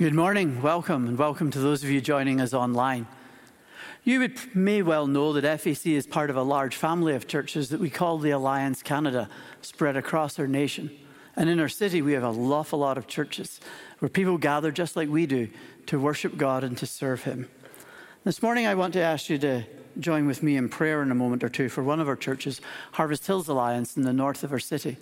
Good morning, welcome, and welcome to those of you joining us online. You would, may well know that FAC is part of a large family of churches that we call the Alliance Canada, spread across our nation. And in our city, we have an awful lot of churches where people gather just like we do to worship God and to serve Him. This morning, I want to ask you to join with me in prayer in a moment or two for one of our churches, Harvest Hills Alliance, in the north of our city.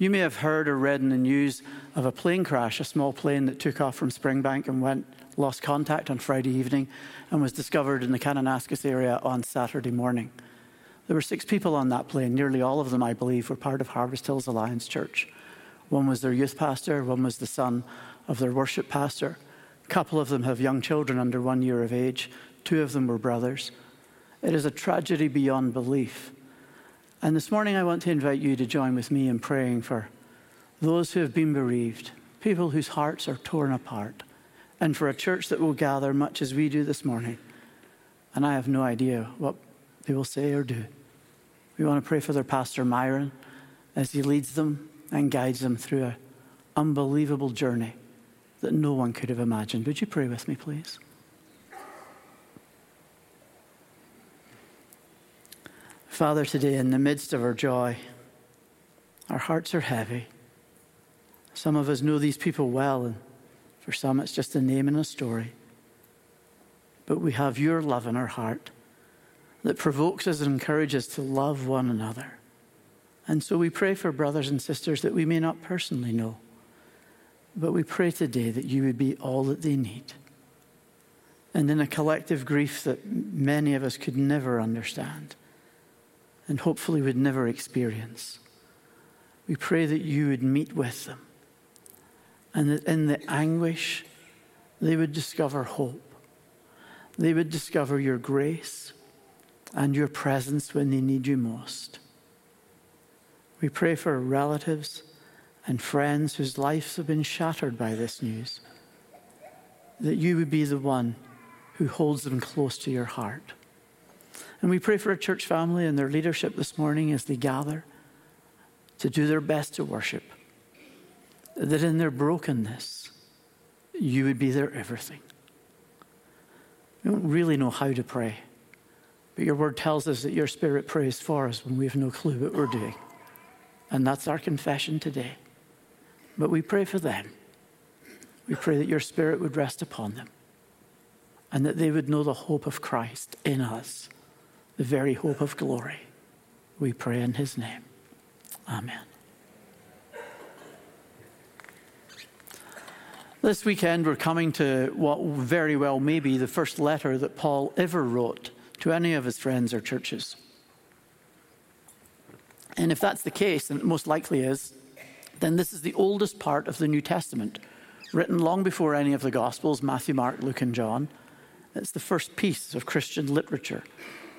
You may have heard or read in the news of a plane crash, a small plane that took off from Springbank and went lost contact on Friday evening and was discovered in the Kananaskis area on Saturday morning. There were six people on that plane. Nearly all of them, I believe, were part of Harvest Hills Alliance Church. One was their youth pastor, one was the son of their worship pastor. A couple of them have young children under one year of age, two of them were brothers. It is a tragedy beyond belief. And this morning, I want to invite you to join with me in praying for those who have been bereaved, people whose hearts are torn apart, and for a church that will gather much as we do this morning. And I have no idea what they will say or do. We want to pray for their pastor, Myron, as he leads them and guides them through an unbelievable journey that no one could have imagined. Would you pray with me, please? Father, today in the midst of our joy, our hearts are heavy. Some of us know these people well, and for some it's just a name and a story. But we have your love in our heart that provokes us and encourages us to love one another. And so we pray for brothers and sisters that we may not personally know, but we pray today that you would be all that they need. And in a collective grief that many of us could never understand and hopefully would never experience. We pray that you would meet with them and that in the anguish, they would discover hope. They would discover your grace and your presence when they need you most. We pray for relatives and friends whose lives have been shattered by this news, that you would be the one who holds them close to your heart. And we pray for a church family and their leadership this morning as they gather to do their best to worship. That in their brokenness, you would be their everything. We don't really know how to pray, but your word tells us that your spirit prays for us when we have no clue what we're doing. And that's our confession today. But we pray for them. We pray that your spirit would rest upon them and that they would know the hope of Christ in us the very hope of glory. We pray in his name. Amen. This weekend, we're coming to what very well may be the first letter that Paul ever wrote to any of his friends or churches. And if that's the case, and it most likely is, then this is the oldest part of the New Testament, written long before any of the Gospels Matthew, Mark, Luke, and John. It's the first piece of Christian literature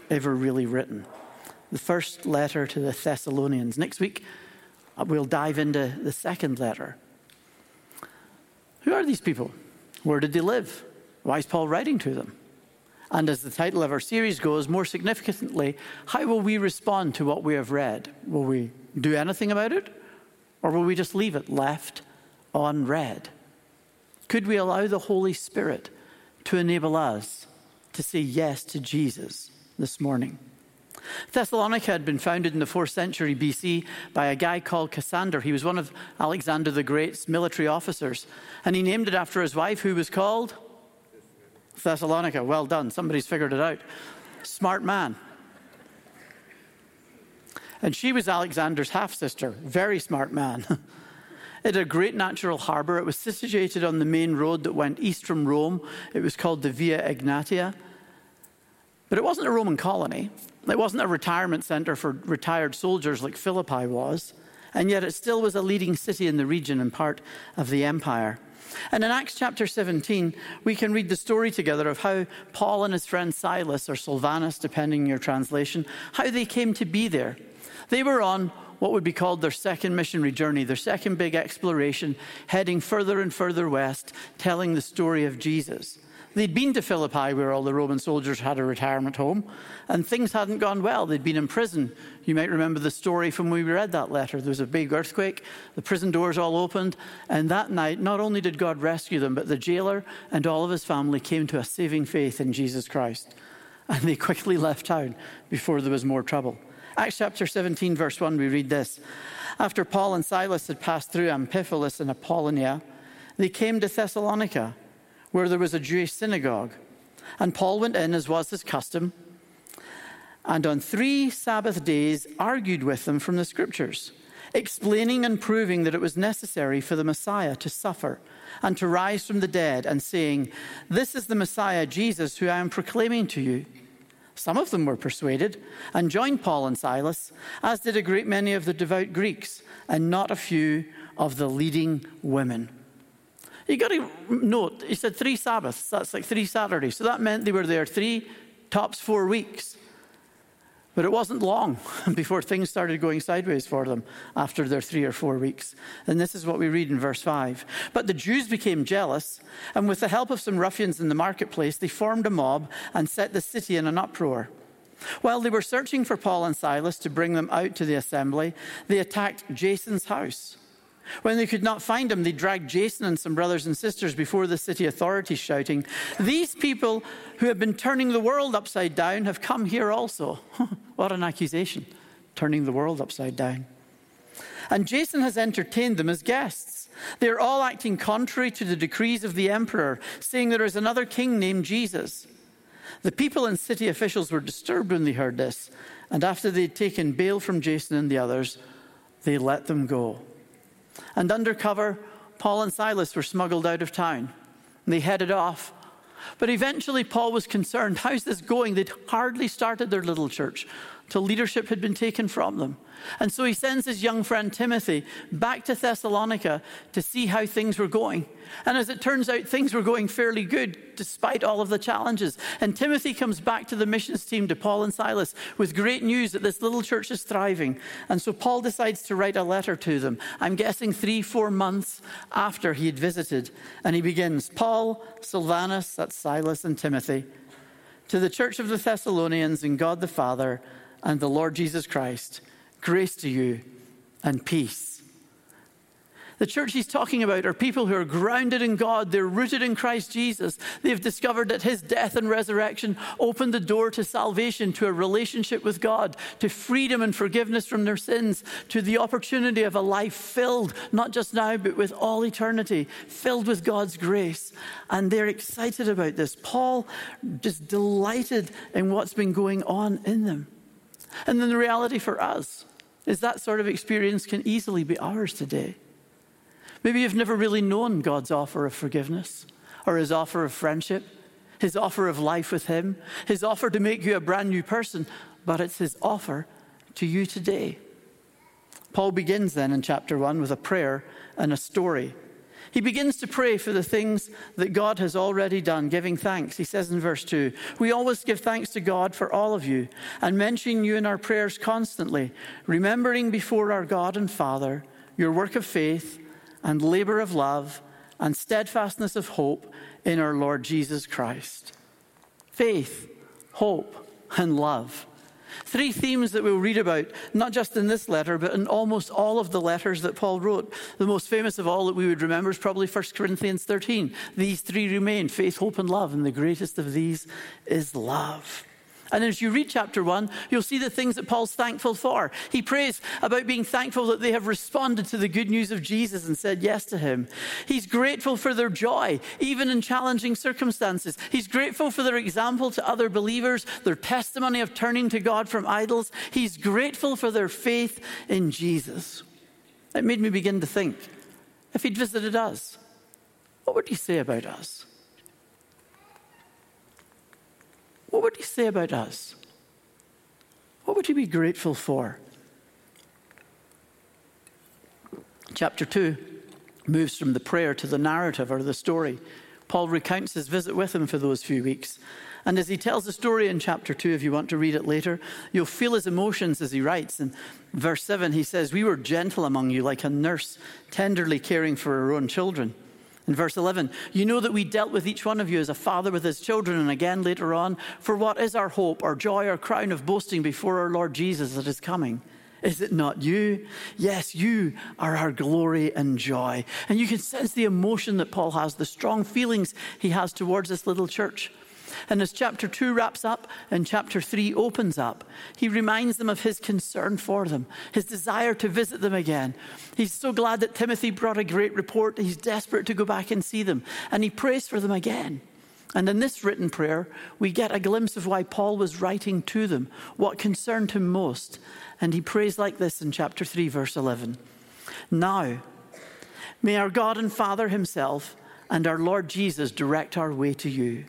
ever really written. The first letter to the Thessalonians. Next week, uh, we'll dive into the second letter. Who are these people? Where did they live? Why is Paul writing to them? And as the title of our series goes, more significantly, how will we respond to what we have read? Will we do anything about it? Or will we just leave it left on read? Could we allow the Holy Spirit to enable us to say yes to Jesus this morning. Thessalonica had been founded in the 4th century BC by a guy called Cassander. He was one of Alexander the Great's military officers, and he named it after his wife, who was called Thessalonica. Well done, somebody's figured it out. Smart man. And she was Alexander's half sister, very smart man. It had a great natural harbour. It was situated on the main road that went east from Rome. It was called the Via Egnatia. But it wasn't a Roman colony. It wasn't a retirement centre for retired soldiers like Philippi was. And yet it still was a leading city in the region and part of the empire. And in Acts chapter 17, we can read the story together of how Paul and his friend Silas, or Silvanus, depending on your translation, how they came to be there. They were on what would be called their second missionary journey, their second big exploration, heading further and further west, telling the story of Jesus. They'd been to Philippi, where all the Roman soldiers had a retirement home, and things hadn't gone well. They'd been in prison. You might remember the story from when we read that letter. There was a big earthquake, the prison doors all opened, and that night, not only did God rescue them, but the jailer and all of his family came to a saving faith in Jesus Christ. And they quickly left town before there was more trouble. Acts chapter 17, verse 1, we read this. After Paul and Silas had passed through Amphipolis and Apollonia, they came to Thessalonica where there was a Jewish synagogue. And Paul went in, as was his custom, and on three Sabbath days argued with them from the scriptures, explaining and proving that it was necessary for the Messiah to suffer and to rise from the dead, and saying, This is the Messiah, Jesus, who I am proclaiming to you. Some of them were persuaded and joined Paul and Silas, as did a great many of the devout Greeks, and not a few of the leading women. You got to note, he said three Sabbaths. That's like three Saturdays. So that meant they were there three, tops four weeks. But it wasn't long before things started going sideways for them after their three or four weeks. And this is what we read in verse 5. But the Jews became jealous, and with the help of some ruffians in the marketplace, they formed a mob and set the city in an uproar. While they were searching for Paul and Silas to bring them out to the assembly, they attacked Jason's house. When they could not find him, they dragged Jason and some brothers and sisters before the city authorities, shouting, These people who have been turning the world upside down have come here also. what an accusation, turning the world upside down. And Jason has entertained them as guests. They are all acting contrary to the decrees of the emperor, saying there is another king named Jesus. The people and city officials were disturbed when they heard this, and after they had taken bail from Jason and the others, they let them go. And undercover, Paul and Silas were smuggled out of town. And They headed off. But eventually, Paul was concerned how's this going? They'd hardly started their little church till leadership had been taken from them. And so he sends his young friend Timothy back to Thessalonica to see how things were going. And as it turns out, things were going fairly good despite all of the challenges. And Timothy comes back to the missions team, to Paul and Silas, with great news that this little church is thriving. And so Paul decides to write a letter to them. I'm guessing three, four months after he had visited. And he begins Paul, Silvanus, that's Silas and Timothy, to the church of the Thessalonians and God the Father and the Lord Jesus Christ, grace to you and peace. The church he's talking about are people who are grounded in God. They're rooted in Christ Jesus. They've discovered that his death and resurrection opened the door to salvation, to a relationship with God, to freedom and forgiveness from their sins, to the opportunity of a life filled, not just now, but with all eternity, filled with God's grace. And they're excited about this. Paul just delighted in what's been going on in them. And then the reality for us is that sort of experience can easily be ours today. Maybe you've never really known God's offer of forgiveness or his offer of friendship, his offer of life with him, his offer to make you a brand new person, but it's his offer to you today. Paul begins then in chapter 1 with a prayer and a story he begins to pray for the things that God has already done, giving thanks. He says in verse 2 We always give thanks to God for all of you and mention you in our prayers constantly, remembering before our God and Father your work of faith and labor of love and steadfastness of hope in our Lord Jesus Christ. Faith, hope, and love. Three themes that we'll read about, not just in this letter, but in almost all of the letters that Paul wrote. The most famous of all that we would remember is probably 1 Corinthians 13. These three remain faith, hope, and love, and the greatest of these is love. And as you read chapter one, you'll see the things that Paul's thankful for. He prays about being thankful that they have responded to the good news of Jesus and said yes to him. He's grateful for their joy, even in challenging circumstances. He's grateful for their example to other believers, their testimony of turning to God from idols. He's grateful for their faith in Jesus. It made me begin to think if he'd visited us, what would he say about us? What would he say about us? What would he be grateful for? Chapter 2 moves from the prayer to the narrative or the story. Paul recounts his visit with him for those few weeks. And as he tells the story in chapter 2, if you want to read it later, you'll feel his emotions as he writes. In verse 7, he says, We were gentle among you, like a nurse tenderly caring for her own children. In verse 11, you know that we dealt with each one of you as a father with his children, and again later on, for what is our hope, our joy, our crown of boasting before our Lord Jesus that is coming? Is it not you? Yes, you are our glory and joy. And you can sense the emotion that Paul has, the strong feelings he has towards this little church. And as chapter 2 wraps up and chapter 3 opens up, he reminds them of his concern for them, his desire to visit them again. He's so glad that Timothy brought a great report. He's desperate to go back and see them. And he prays for them again. And in this written prayer, we get a glimpse of why Paul was writing to them, what concerned him most. And he prays like this in chapter 3, verse 11 Now, may our God and Father Himself and our Lord Jesus direct our way to you.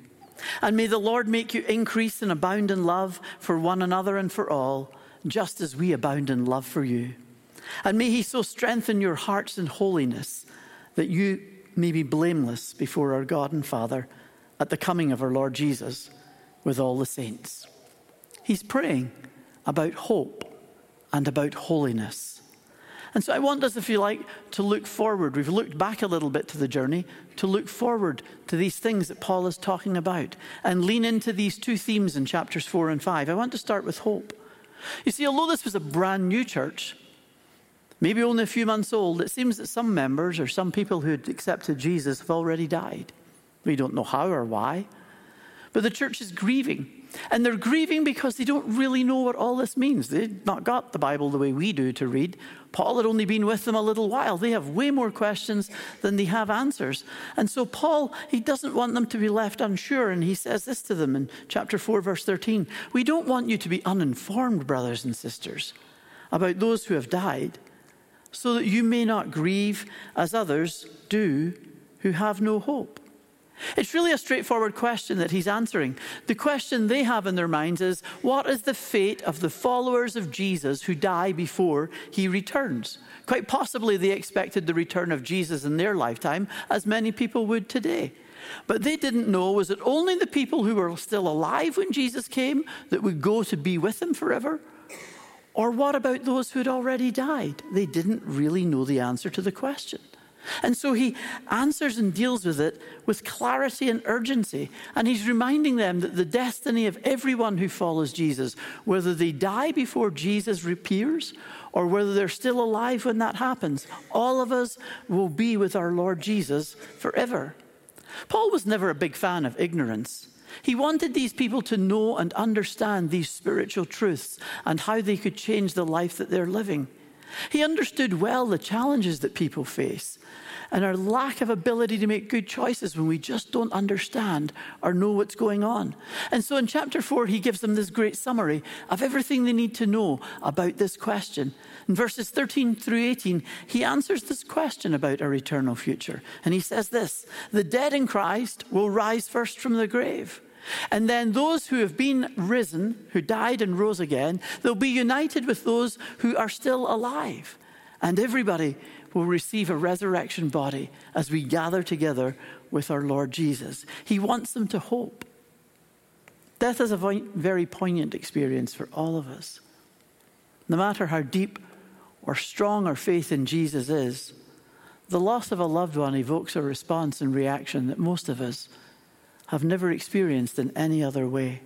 And may the Lord make you increase and abound in love for one another and for all, just as we abound in love for you. And may He so strengthen your hearts in holiness that you may be blameless before our God and Father at the coming of our Lord Jesus with all the saints. He's praying about hope and about holiness. And so I want us, if you like, to look forward. We've looked back a little bit to the journey, to look forward to these things that Paul is talking about and lean into these two themes in chapters four and five. I want to start with hope. You see, although this was a brand new church, maybe only a few months old, it seems that some members or some people who had accepted Jesus have already died. We don't know how or why. But the church is grieving. And they're grieving because they don't really know what all this means. They've not got the Bible the way we do to read. Paul had only been with them a little while. They have way more questions than they have answers. And so, Paul, he doesn't want them to be left unsure. And he says this to them in chapter 4, verse 13 We don't want you to be uninformed, brothers and sisters, about those who have died, so that you may not grieve as others do who have no hope. It's really a straightforward question that he's answering. The question they have in their minds is what is the fate of the followers of Jesus who die before he returns? Quite possibly they expected the return of Jesus in their lifetime, as many people would today. But they didn't know was it only the people who were still alive when Jesus came that would go to be with him forever? Or what about those who had already died? They didn't really know the answer to the question. And so he answers and deals with it with clarity and urgency. And he's reminding them that the destiny of everyone who follows Jesus, whether they die before Jesus appears or whether they're still alive when that happens, all of us will be with our Lord Jesus forever. Paul was never a big fan of ignorance. He wanted these people to know and understand these spiritual truths and how they could change the life that they're living. He understood well the challenges that people face and our lack of ability to make good choices when we just don't understand or know what's going on. And so in chapter 4, he gives them this great summary of everything they need to know about this question. In verses 13 through 18, he answers this question about our eternal future. And he says this The dead in Christ will rise first from the grave. And then those who have been risen, who died and rose again, they'll be united with those who are still alive. And everybody will receive a resurrection body as we gather together with our Lord Jesus. He wants them to hope. Death is a very poignant experience for all of us. No matter how deep or strong our faith in Jesus is, the loss of a loved one evokes a response and reaction that most of us have never experienced in any other way.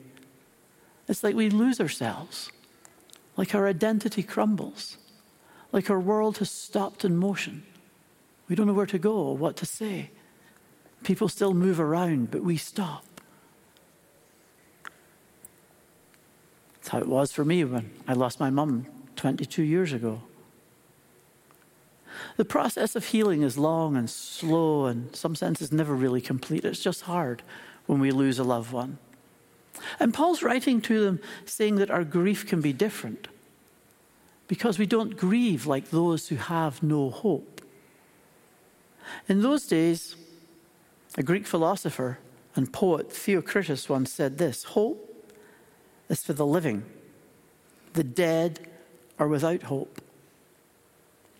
It's like we lose ourselves, like our identity crumbles, like our world has stopped in motion. We don't know where to go or what to say. People still move around, but we stop. That's how it was for me when I lost my mum 22 years ago. The process of healing is long and slow, and some senses never really complete. It's just hard when we lose a loved one. And Paul's writing to them saying that our grief can be different because we don't grieve like those who have no hope. In those days, a Greek philosopher and poet, Theocritus, once said this Hope is for the living, the dead are without hope.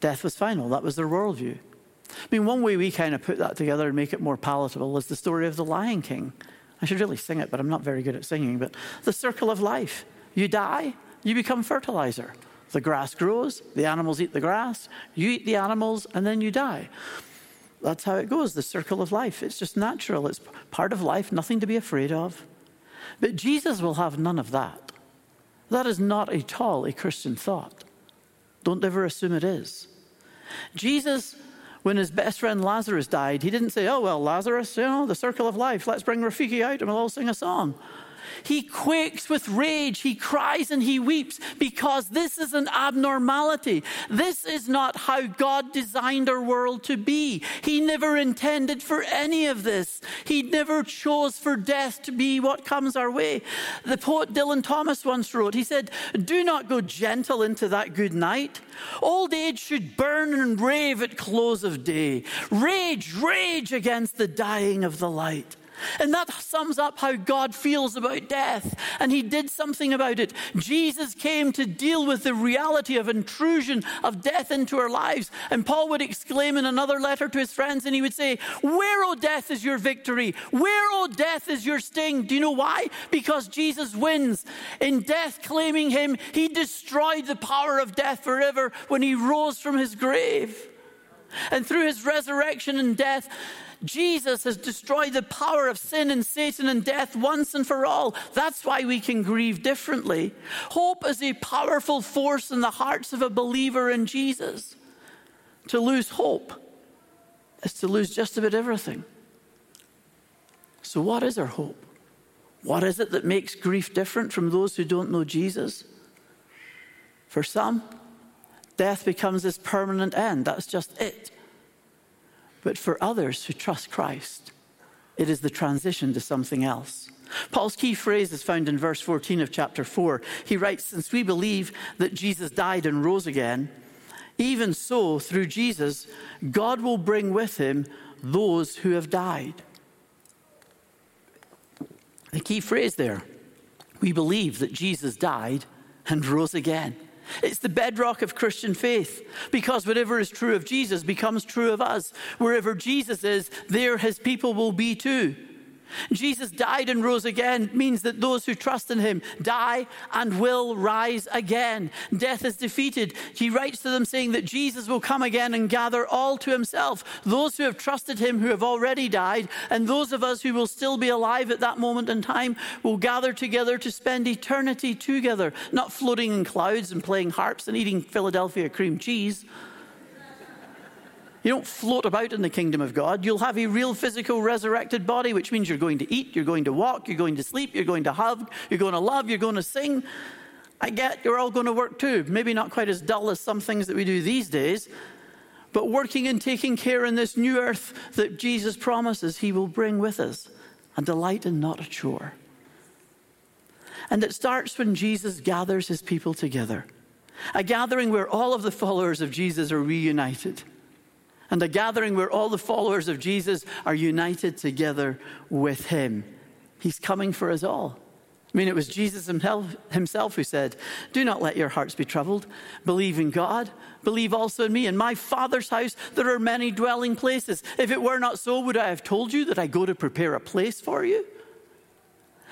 Death was final, that was their worldview. I mean, one way we kind of put that together and make it more palatable is the story of the Lion King. I should really sing it, but I'm not very good at singing. But the circle of life you die, you become fertilizer. The grass grows, the animals eat the grass, you eat the animals, and then you die. That's how it goes, the circle of life. It's just natural, it's part of life, nothing to be afraid of. But Jesus will have none of that. That is not at all a Christian thought. Don't ever assume it is. Jesus when his best friend Lazarus died, he didn't say, Oh, well, Lazarus, you know, the circle of life, let's bring Rafiki out and we'll all sing a song. He quakes with rage. He cries and he weeps because this is an abnormality. This is not how God designed our world to be. He never intended for any of this. He never chose for death to be what comes our way. The poet Dylan Thomas once wrote, he said, Do not go gentle into that good night. Old age should burn and rave at close of day. Rage, rage against the dying of the light. And that sums up how God feels about death. And he did something about it. Jesus came to deal with the reality of intrusion of death into our lives. And Paul would exclaim in another letter to his friends, and he would say, Where, O death, is your victory? Where, O death, is your sting? Do you know why? Because Jesus wins. In death claiming him, he destroyed the power of death forever when he rose from his grave. And through his resurrection and death, Jesus has destroyed the power of sin and Satan and death once and for all. That's why we can grieve differently. Hope is a powerful force in the hearts of a believer in Jesus. To lose hope is to lose just about everything. So, what is our hope? What is it that makes grief different from those who don't know Jesus? For some, death becomes this permanent end. That's just it. But for others who trust Christ, it is the transition to something else. Paul's key phrase is found in verse 14 of chapter 4. He writes, Since we believe that Jesus died and rose again, even so, through Jesus, God will bring with him those who have died. The key phrase there we believe that Jesus died and rose again. It's the bedrock of Christian faith because whatever is true of Jesus becomes true of us. Wherever Jesus is, there his people will be too. Jesus died and rose again means that those who trust in him die and will rise again. Death is defeated. He writes to them saying that Jesus will come again and gather all to himself. Those who have trusted him who have already died, and those of us who will still be alive at that moment in time will gather together to spend eternity together, not floating in clouds and playing harps and eating Philadelphia cream cheese. You don't float about in the kingdom of God. You'll have a real physical resurrected body, which means you're going to eat, you're going to walk, you're going to sleep, you're going to hug, you're going to love, you're going to sing. I get you're all going to work too. Maybe not quite as dull as some things that we do these days, but working and taking care in this new earth that Jesus promises he will bring with us a delight and not a chore. And it starts when Jesus gathers his people together, a gathering where all of the followers of Jesus are reunited and a gathering where all the followers of Jesus are united together with him. He's coming for us all. I mean, it was Jesus himself, who said, Do not let your hearts be troubled. Believe in God. Believe also in me. In my Father's house, there are many dwelling places. If it were not so, would I have told you that I go to prepare a place for you?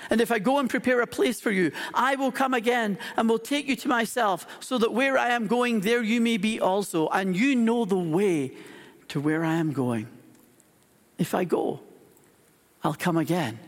And if I go and prepare a place for you, I will come again and will take you to myself, so that where I am going, there you may be also. And you know the way to where I am going. If I go, I'll come again.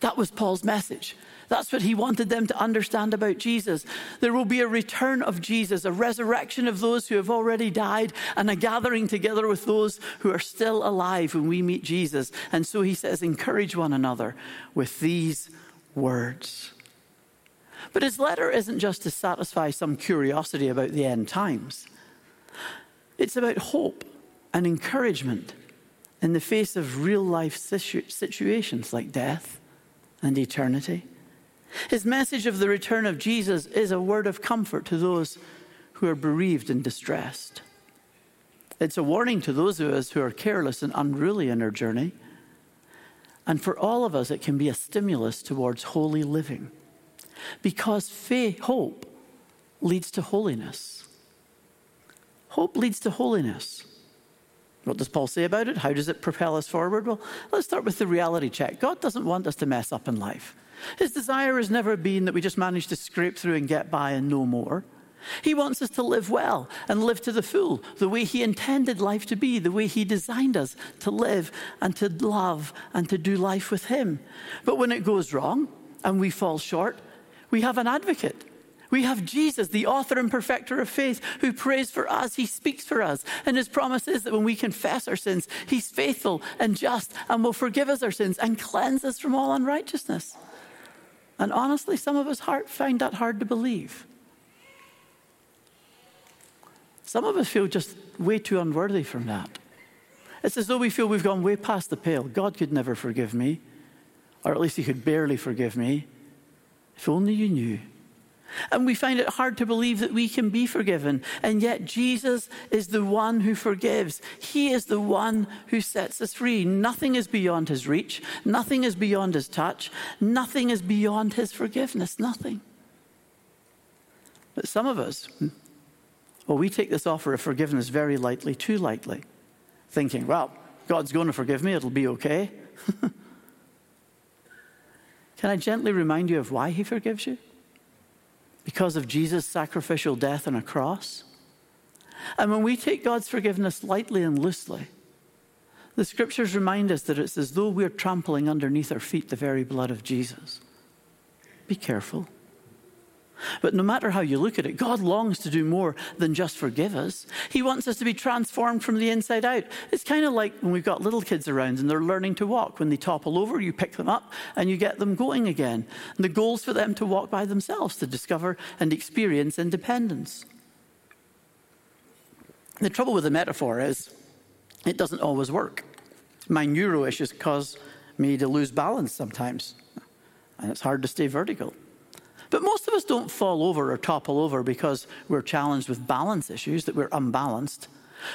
That was Paul's message. That's what he wanted them to understand about Jesus. There will be a return of Jesus, a resurrection of those who have already died, and a gathering together with those who are still alive when we meet Jesus. And so he says, encourage one another with these words. But his letter isn't just to satisfy some curiosity about the end times, it's about hope and encouragement in the face of real life situ- situations like death and eternity. His message of the return of Jesus is a word of comfort to those who are bereaved and distressed. It's a warning to those of us who are careless and unruly in our journey. And for all of us, it can be a stimulus towards holy living. Because faith, hope leads to holiness. Hope leads to holiness. What does Paul say about it? How does it propel us forward? Well, let's start with the reality check. God doesn't want us to mess up in life. His desire has never been that we just manage to scrape through and get by and no more. He wants us to live well and live to the full, the way He intended life to be, the way He designed us to live and to love and to do life with Him. But when it goes wrong and we fall short, we have an advocate. We have Jesus, the author and perfecter of faith, who prays for us. He speaks for us. And his promise is that when we confess our sins, he's faithful and just and will forgive us our sins and cleanse us from all unrighteousness. And honestly, some of us heart find that hard to believe. Some of us feel just way too unworthy from that. It's as though we feel we've gone way past the pale. God could never forgive me, or at least He could barely forgive me. If only you knew. And we find it hard to believe that we can be forgiven. And yet, Jesus is the one who forgives. He is the one who sets us free. Nothing is beyond his reach, nothing is beyond his touch, nothing is beyond his forgiveness. Nothing. But some of us, well, we take this offer of forgiveness very lightly, too lightly, thinking, well, God's going to forgive me, it'll be okay. Can I gently remind you of why he forgives you? Because of Jesus' sacrificial death on a cross. And when we take God's forgiveness lightly and loosely, the scriptures remind us that it's as though we're trampling underneath our feet the very blood of Jesus. Be careful. But no matter how you look at it, God longs to do more than just forgive us. He wants us to be transformed from the inside out. It's kind of like when we've got little kids around and they're learning to walk. When they topple over, you pick them up and you get them going again. And the goal is for them to walk by themselves, to discover and experience independence. The trouble with the metaphor is it doesn't always work. My neuro issues cause me to lose balance sometimes, and it's hard to stay vertical. But most of us don't fall over or topple over because we're challenged with balance issues, that we're unbalanced.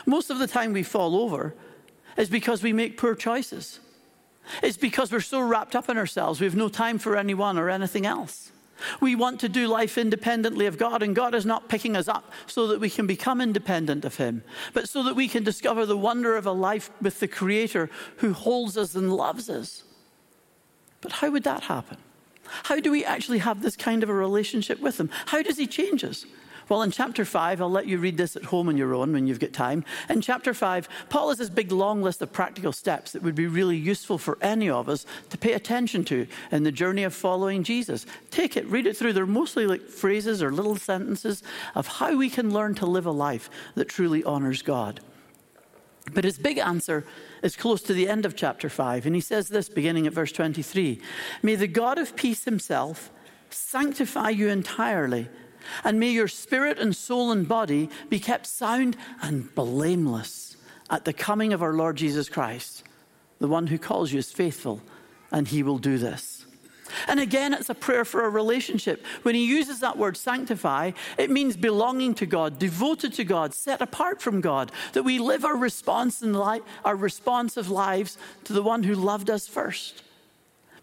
Most of the time we fall over is because we make poor choices. It's because we're so wrapped up in ourselves, we have no time for anyone or anything else. We want to do life independently of God, and God is not picking us up so that we can become independent of Him, but so that we can discover the wonder of a life with the Creator who holds us and loves us. But how would that happen? How do we actually have this kind of a relationship with Him? How does He change us? Well, in chapter 5, I'll let you read this at home on your own when you've got time. In chapter 5, Paul has this big long list of practical steps that would be really useful for any of us to pay attention to in the journey of following Jesus. Take it, read it through. They're mostly like phrases or little sentences of how we can learn to live a life that truly honors God. But his big answer is close to the end of chapter 5. And he says this, beginning at verse 23 May the God of peace himself sanctify you entirely, and may your spirit and soul and body be kept sound and blameless at the coming of our Lord Jesus Christ. The one who calls you is faithful, and he will do this. And again, it's a prayer for a relationship. When he uses that word sanctify, it means belonging to God, devoted to God, set apart from God, that we live our response in li- our responsive lives to the one who loved us first.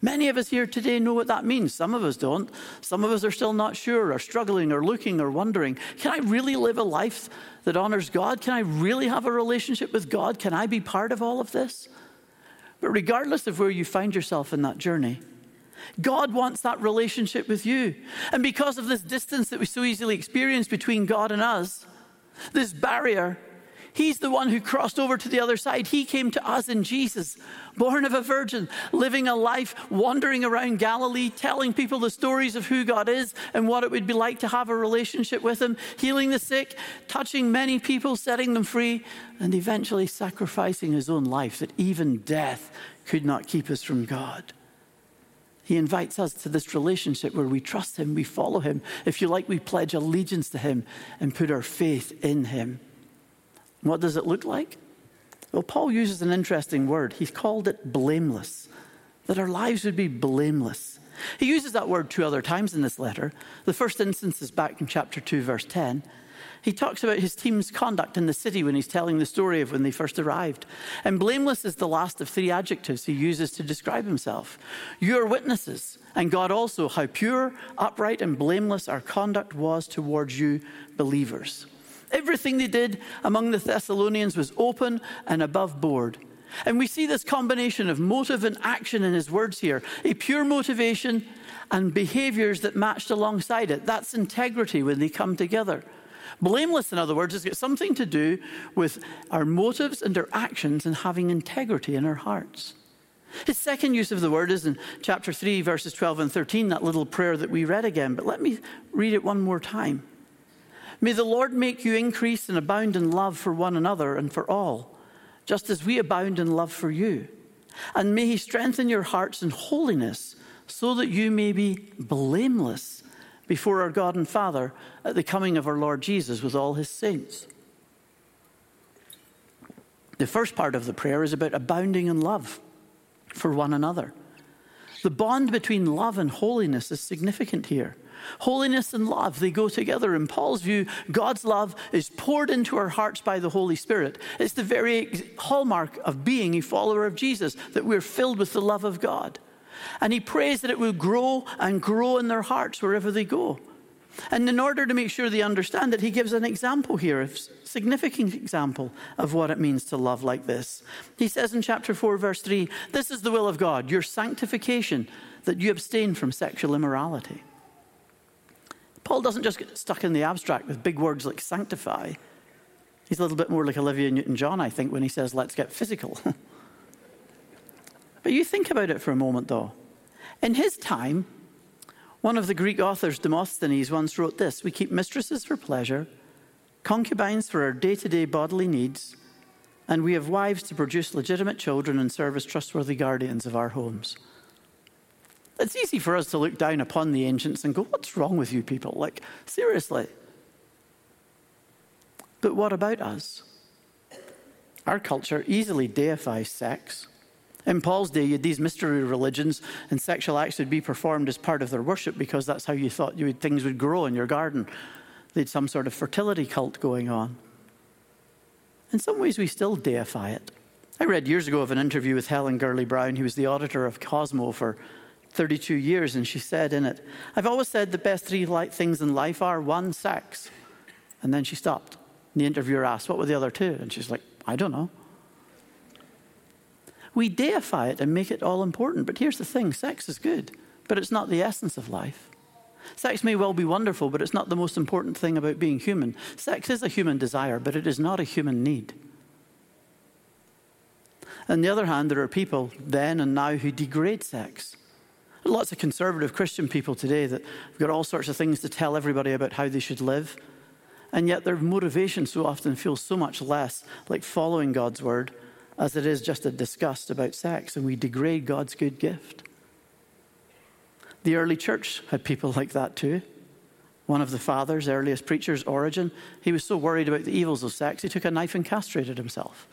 Many of us here today know what that means. Some of us don't. Some of us are still not sure, or struggling, or looking, or wondering can I really live a life that honors God? Can I really have a relationship with God? Can I be part of all of this? But regardless of where you find yourself in that journey, God wants that relationship with you. And because of this distance that we so easily experience between God and us, this barrier, He's the one who crossed over to the other side. He came to us in Jesus, born of a virgin, living a life, wandering around Galilee, telling people the stories of who God is and what it would be like to have a relationship with Him, healing the sick, touching many people, setting them free, and eventually sacrificing His own life that even death could not keep us from God. He invites us to this relationship where we trust Him, we follow Him. If you like, we pledge allegiance to Him and put our faith in Him. What does it look like? Well, Paul uses an interesting word. He's called it blameless, that our lives would be blameless. He uses that word two other times in this letter. The first instance is back in chapter 2, verse 10. He talks about his team's conduct in the city when he's telling the story of when they first arrived. And blameless is the last of three adjectives he uses to describe himself. You are witnesses, and God also, how pure, upright, and blameless our conduct was towards you, believers. Everything they did among the Thessalonians was open and above board. And we see this combination of motive and action in his words here a pure motivation and behaviors that matched alongside it. That's integrity when they come together. Blameless, in other words, has got something to do with our motives and our actions and having integrity in our hearts. His second use of the word is in chapter 3, verses 12 and 13, that little prayer that we read again. But let me read it one more time. May the Lord make you increase and abound in love for one another and for all, just as we abound in love for you. And may He strengthen your hearts in holiness, so that you may be blameless before our God and Father at the coming of our Lord Jesus with all his saints. The first part of the prayer is about abounding in love for one another. The bond between love and holiness is significant here. Holiness and love, they go together. In Paul's view, God's love is poured into our hearts by the Holy Spirit. It's the very hallmark of being a follower of Jesus, that we're filled with the love of God. And he prays that it will grow and grow in their hearts wherever they go. And in order to make sure they understand it, he gives an example here, a significant example of what it means to love like this. He says in chapter 4, verse 3 This is the will of God, your sanctification, that you abstain from sexual immorality. Paul doesn't just get stuck in the abstract with big words like sanctify. He's a little bit more like Olivia Newton John, I think, when he says, let's get physical. But you think about it for a moment, though. In his time, one of the Greek authors, Demosthenes, once wrote this We keep mistresses for pleasure, concubines for our day to day bodily needs, and we have wives to produce legitimate children and serve as trustworthy guardians of our homes. It's easy for us to look down upon the ancients and go, What's wrong with you people? Like, seriously. But what about us? Our culture easily deifies sex. In Paul's day, these mystery religions, and sexual acts would be performed as part of their worship because that's how you thought you would, things would grow in your garden. They had some sort of fertility cult going on. In some ways, we still deify it. I read years ago of an interview with Helen Gurley Brown, who was the auditor of Cosmo for 32 years, and she said in it, I've always said the best three things in life are one, sex. And then she stopped. And the interviewer asked, What were the other two? And she's like, I don't know. We deify it and make it all important. But here's the thing sex is good, but it's not the essence of life. Sex may well be wonderful, but it's not the most important thing about being human. Sex is a human desire, but it is not a human need. On the other hand, there are people then and now who degrade sex. Lots of conservative Christian people today that have got all sorts of things to tell everybody about how they should live, and yet their motivation so often feels so much less like following God's word as it is just a disgust about sex, and we degrade God's good gift. The early church had people like that too. One of the fathers, earliest preachers, Origen, he was so worried about the evils of sex, he took a knife and castrated himself.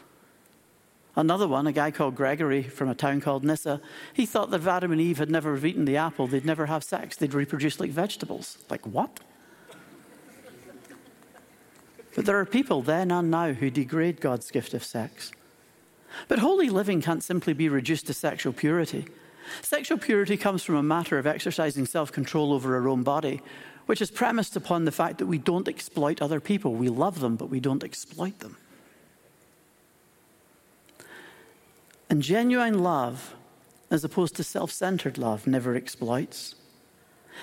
Another one, a guy called Gregory from a town called Nyssa, he thought that Adam and Eve had never eaten the apple, they'd never have sex, they'd reproduce like vegetables. Like, what? But there are people then and now who degrade God's gift of sex. But holy living can't simply be reduced to sexual purity. Sexual purity comes from a matter of exercising self control over our own body, which is premised upon the fact that we don't exploit other people. We love them, but we don't exploit them. And genuine love, as opposed to self centered love, never exploits.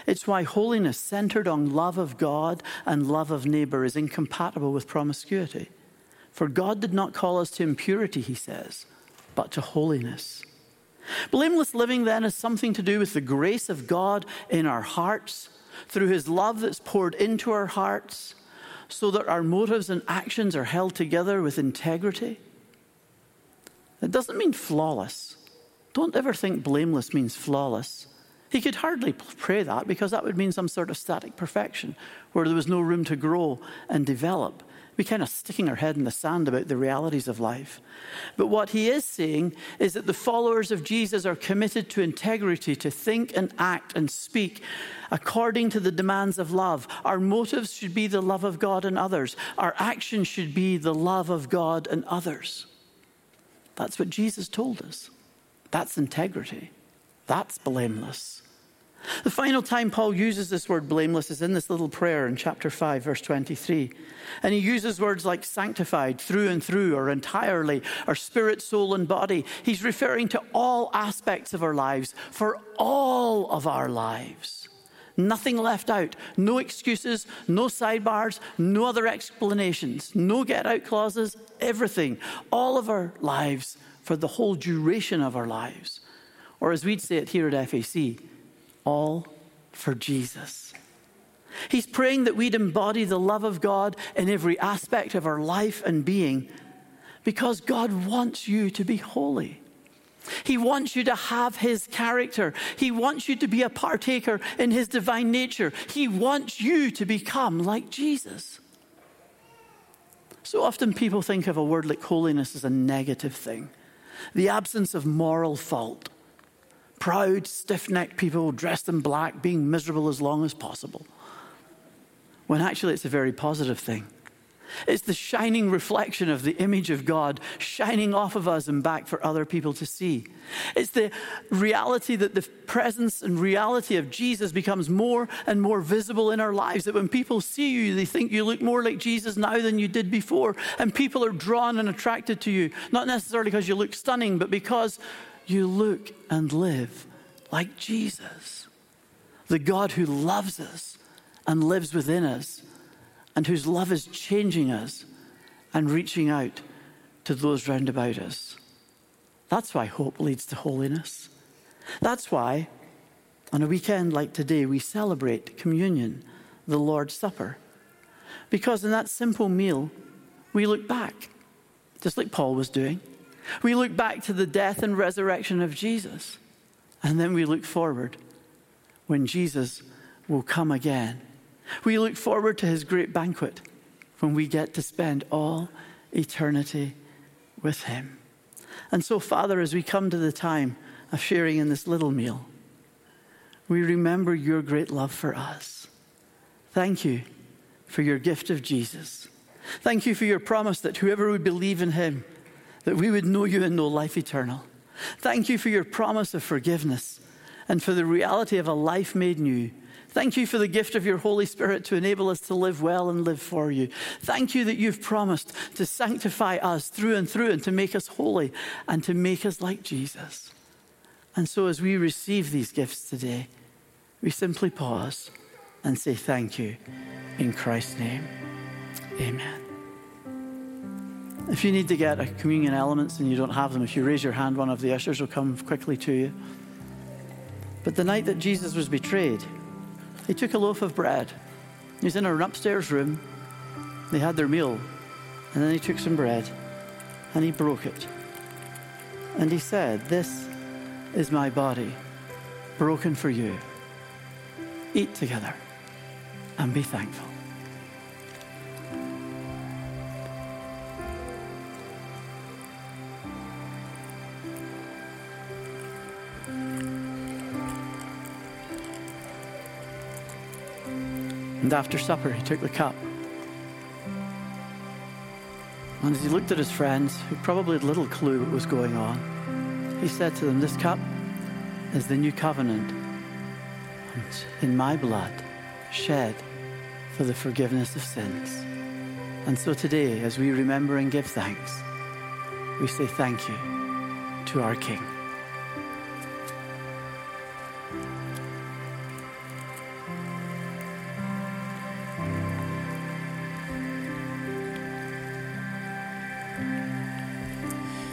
It's why holiness centered on love of God and love of neighbor is incompatible with promiscuity. For God did not call us to impurity, he says, but to holiness. Blameless living then has something to do with the grace of God in our hearts, through his love that's poured into our hearts, so that our motives and actions are held together with integrity. It doesn't mean flawless. Don't ever think blameless means flawless. He could hardly pray that because that would mean some sort of static perfection where there was no room to grow and develop we kind of sticking our head in the sand about the realities of life. But what he is saying is that the followers of Jesus are committed to integrity, to think and act and speak according to the demands of love. Our motives should be the love of God and others, our actions should be the love of God and others. That's what Jesus told us. That's integrity. That's blameless. The final time Paul uses this word blameless is in this little prayer in chapter 5, verse 23. And he uses words like sanctified, through and through, or entirely, or spirit, soul, and body. He's referring to all aspects of our lives, for all of our lives. Nothing left out. No excuses, no sidebars, no other explanations, no get out clauses, everything. All of our lives for the whole duration of our lives. Or as we'd say it here at FAC, all for Jesus. He's praying that we'd embody the love of God in every aspect of our life and being because God wants you to be holy. He wants you to have His character. He wants you to be a partaker in His divine nature. He wants you to become like Jesus. So often people think of a word like holiness as a negative thing, the absence of moral fault proud, stiff necked people dressed in black being miserable as long as possible. When actually it's a very positive thing. It's the shining reflection of the image of God shining off of us and back for other people to see. It's the reality that the presence and reality of Jesus becomes more and more visible in our lives. That when people see you, they think you look more like Jesus now than you did before. And people are drawn and attracted to you, not necessarily because you look stunning, but because you look and live like Jesus, the God who loves us and lives within us, and whose love is changing us and reaching out to those round about us. That's why hope leads to holiness. That's why, on a weekend like today, we celebrate communion, the Lord's Supper. Because in that simple meal, we look back, just like Paul was doing. We look back to the death and resurrection of Jesus, and then we look forward when Jesus will come again. We look forward to his great banquet when we get to spend all eternity with him. And so, Father, as we come to the time of sharing in this little meal, we remember your great love for us. Thank you for your gift of Jesus. Thank you for your promise that whoever would believe in him that we would know you and know life eternal. Thank you for your promise of forgiveness and for the reality of a life made new. Thank you for the gift of your Holy Spirit to enable us to live well and live for you. Thank you that you've promised to sanctify us through and through and to make us holy and to make us like Jesus. And so, as we receive these gifts today, we simply pause and say thank you in Christ's name. Amen. If you need to get a communion elements and you don't have them, if you raise your hand, one of the ushers will come quickly to you. But the night that Jesus was betrayed, he took a loaf of bread. He was in an upstairs room. They had their meal. And then he took some bread and he broke it. And he said, This is my body, broken for you. Eat together and be thankful. And after supper, he took the cup. And as he looked at his friends, who probably had little clue what was going on, he said to them, This cup is the new covenant in my blood, shed for the forgiveness of sins. And so today, as we remember and give thanks, we say thank you to our King.